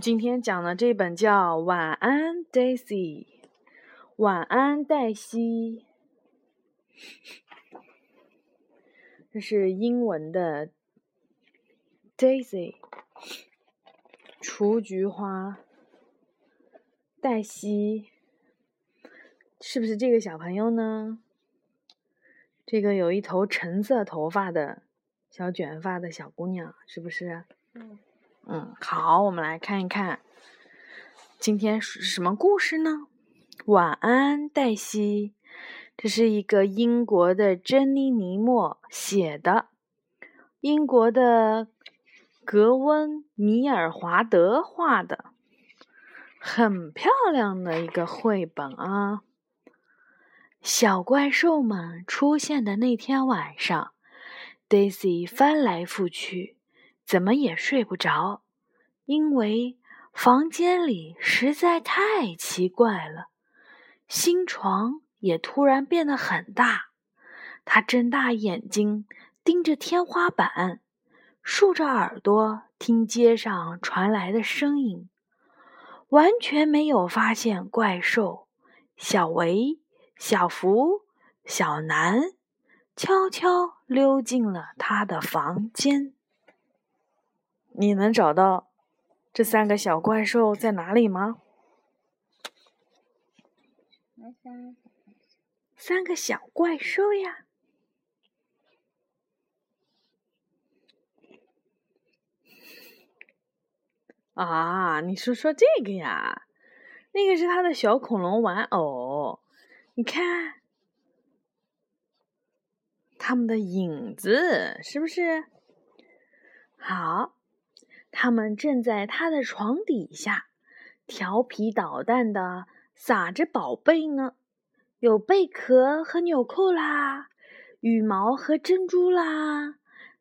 今天讲的这本叫《晚安，Daisy》，晚安，黛西。这是英文的 Daisy，雏菊花，黛西，是不是这个小朋友呢？这个有一头橙色头发的小卷发的小姑娘，是不是？嗯。嗯，好，我们来看一看，今天是什么故事呢？晚安，黛西。这是一个英国的珍妮·尼莫写的，英国的格温·米尔华德画的，很漂亮的一个绘本啊。小怪兽们出现的那天晚上，Daisy 翻来覆去，怎么也睡不着，因为房间里实在太奇怪了，新床。也突然变得很大，他睁大眼睛盯着天花板，竖着耳朵听街上传来的声音，完全没有发现怪兽。小维、小福、小南悄悄溜进了他的房间。你能找到这三个小怪兽在哪里吗？三个小怪兽呀！啊，你是说这个呀？那个是他的小恐龙玩偶，你看，他们的影子是不是？好，他们正在他的床底下调皮捣蛋的撒着宝贝呢。有贝壳和纽扣啦，羽毛和珍珠啦，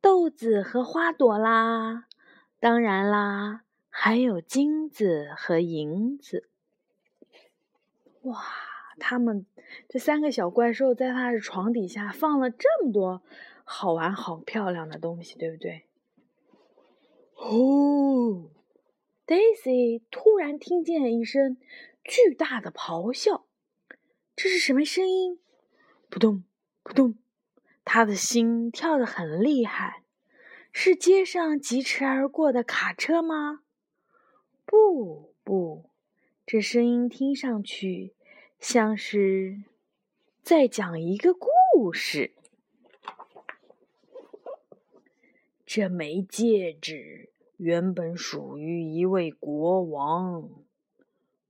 豆子和花朵啦，当然啦，还有金子和银子。哇，他们这三个小怪兽在他的床底下放了这么多好玩、好漂亮的东西，对不对？哦，Daisy 突然听见一声巨大的咆哮。这是什么声音？扑通扑通，他的心跳得很厉害。是街上疾驰而过的卡车吗？不不，这声音听上去像是在讲一个故事。这枚戒指原本属于一位国王。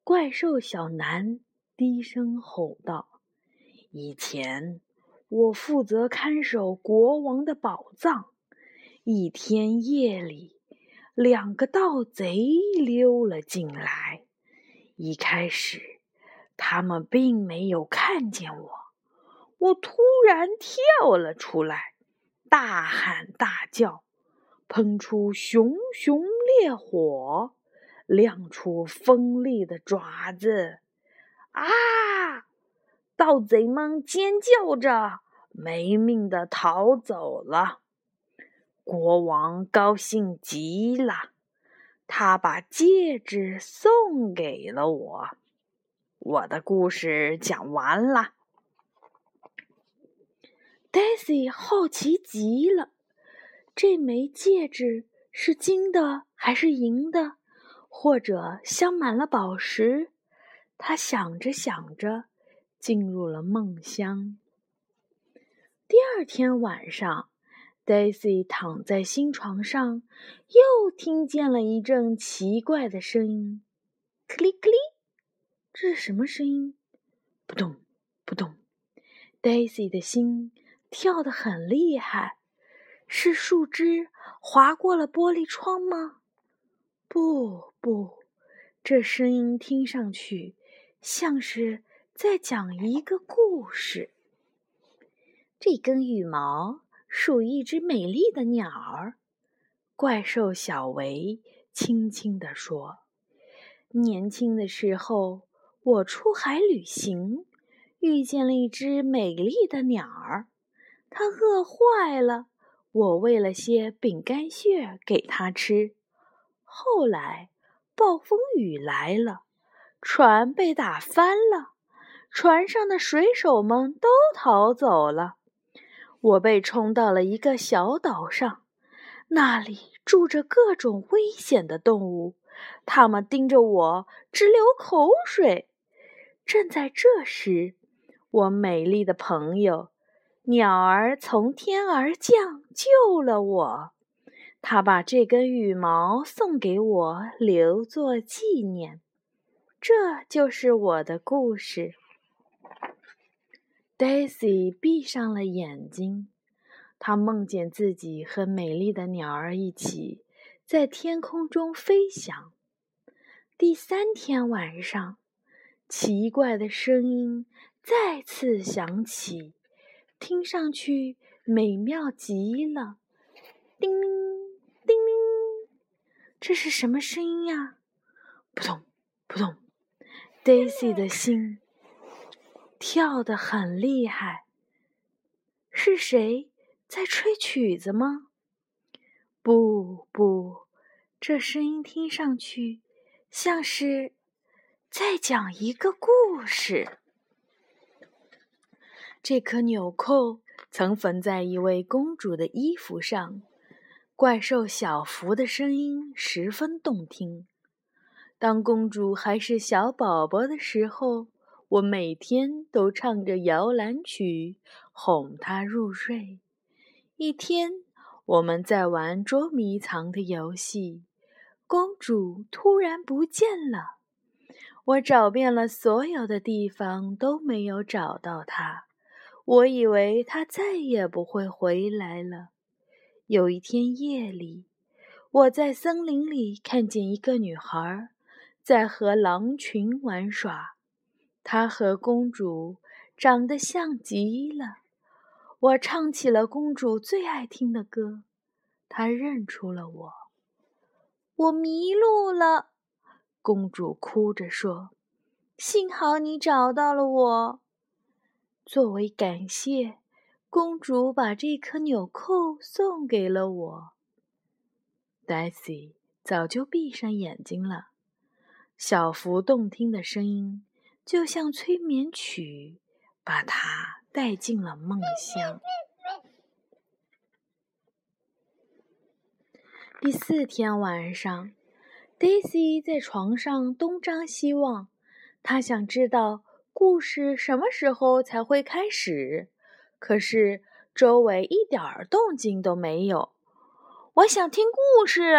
怪兽小南。低声吼道：“以前我负责看守国王的宝藏。一天夜里，两个盗贼溜了进来。一开始，他们并没有看见我。我突然跳了出来，大喊大叫，喷出熊熊烈火，亮出锋利的爪子。”啊！盗贼们尖叫着，没命的逃走了。国王高兴极了，他把戒指送给了我。我的故事讲完了。Daisy 好奇极了，这枚戒指是金的还是银的，或者镶满了宝石？他想着想着，进入了梦乡。第二天晚上，Daisy 躺在新床上，又听见了一阵奇怪的声音：“克里克里，这是什么声音？”扑通扑通，Daisy 的心跳得很厉害。是树枝划过了玻璃窗吗？不不，这声音听上去……像是在讲一个故事。这根羽毛属于一只美丽的鸟儿。怪兽小维轻轻地说：“年轻的时候，我出海旅行，遇见了一只美丽的鸟儿。它饿坏了，我喂了些饼干屑给它吃。后来，暴风雨来了，船被打翻了，船上的水手们都逃走了。我被冲到了一个小岛上，那里住着各种危险的动物，它们盯着我直流口水。正在这时，我美丽的朋友。鸟儿从天而降，救了我。他把这根羽毛送给我，留作纪念。这就是我的故事。Daisy 闭上了眼睛，她梦见自己和美丽的鸟儿一起在天空中飞翔。第三天晚上，奇怪的声音再次响起。听上去美妙极了，叮铃叮铃，这是什么声音呀？扑通扑通，Daisy 的心跳得很厉害。是谁在吹曲子吗？不不，这声音听上去像是再讲一个故事。这颗纽扣曾缝在一位公主的衣服上，怪兽小福的声音十分动听。当公主还是小宝宝的时候，我每天都唱着摇篮曲哄她入睡。一天，我们在玩捉迷藏的游戏，公主突然不见了。我找遍了所有的地方，都没有找到她。我以为他再也不会回来了。有一天夜里，我在森林里看见一个女孩在和狼群玩耍。她和公主长得像极了。我唱起了公主最爱听的歌，她认出了我。我迷路了，公主哭着说：“幸好你找到了我。”作为感谢，公主把这颗纽扣送给了我。Daisy 早就闭上眼睛了，小幅动听的声音就像催眠曲，把她带进了梦乡。第四天晚上，Daisy 在床上东张西望，她想知道。故事什么时候才会开始？可是周围一点儿动静都没有。我想听故事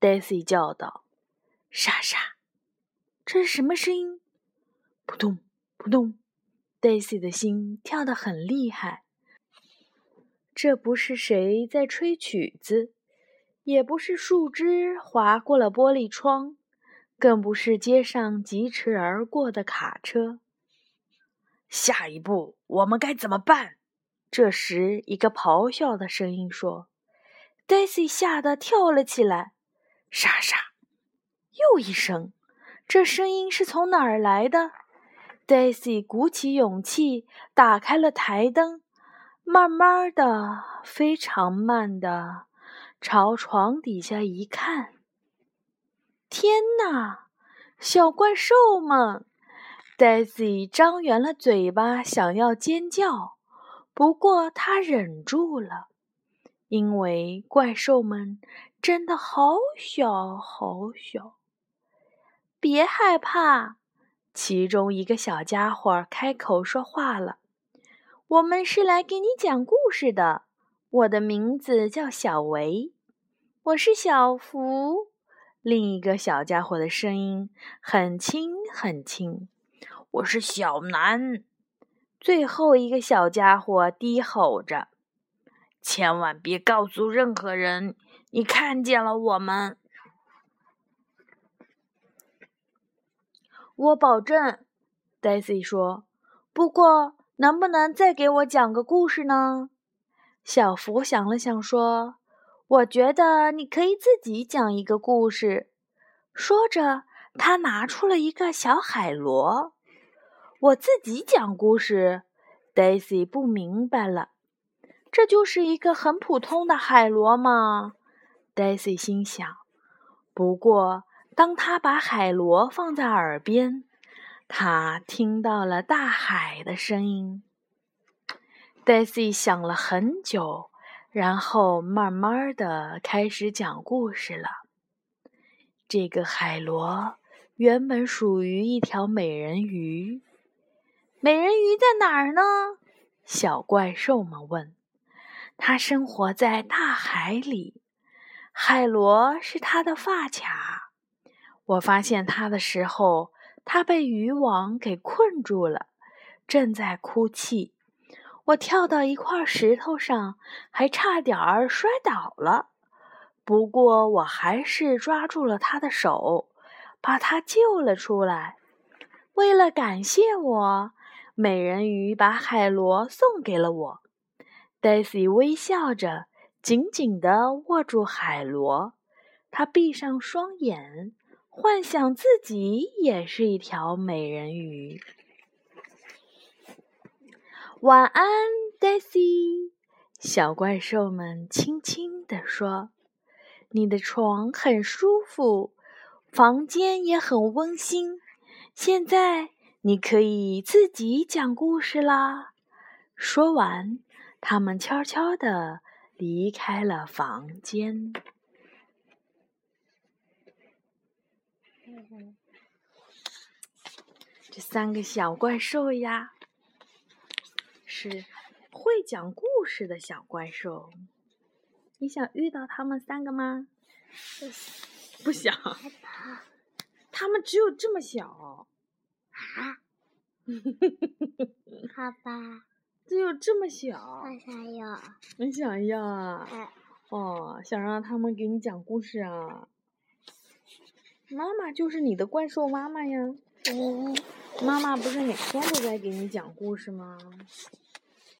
，Daisy 叫道。沙沙，这是什么声音？扑通扑通，Daisy 的心跳得很厉害。这不是谁在吹曲子，也不是树枝划过了玻璃窗，更不是街上疾驰而过的卡车。下一步我们该怎么办？这时，一个咆哮的声音说：“Daisy 吓得跳了起来。”沙沙，又一声，这声音是从哪儿来的？Daisy 鼓起勇气，打开了台灯，慢慢的、非常慢的朝床底下一看。天哪，小怪兽们！Daisy 张圆了嘴巴，想要尖叫，不过她忍住了，因为怪兽们真的好小好小。别害怕，其中一个小家伙开口说话了：“我们是来给你讲故事的。我的名字叫小维，我是小福。”另一个小家伙的声音很轻很轻。我是小南，最后一个小家伙低吼着：“千万别告诉任何人你看见了我们。”我保证，Daisy 说。不过，能不能再给我讲个故事呢？小福想了想说：“我觉得你可以自己讲一个故事。”说着，他拿出了一个小海螺。我自己讲故事，Daisy 不明白了。这就是一个很普通的海螺吗。Daisy 心想。不过，当他把海螺放在耳边，他听到了大海的声音。Daisy 想了很久，然后慢慢的开始讲故事了。这个海螺原本属于一条美人鱼。美人鱼在哪儿呢？小怪兽们问。它生活在大海里，海螺是它的发卡。我发现它的时候，它被渔网给困住了，正在哭泣。我跳到一块石头上，还差点儿摔倒了。不过我还是抓住了他的手，把他救了出来。为了感谢我，美人鱼把海螺送给了我。Daisy 微笑着，紧紧地握住海螺。她闭上双眼，幻想自己也是一条美人鱼。晚安，Daisy。小怪兽们轻轻地说：“你的床很舒服，房间也很温馨。现在你可以自己讲故事啦。”说完，他们悄悄地离开了房间。这三个小怪兽呀。是会讲故事的小怪兽，你想遇到他们三个吗？不想。他们只有这么小。啊。好吧。只有这么小。我想要。你想要啊？哦，想让他们给你讲故事啊？妈妈就是你的怪兽妈妈呀。妈妈不是每天都在给你讲故事吗？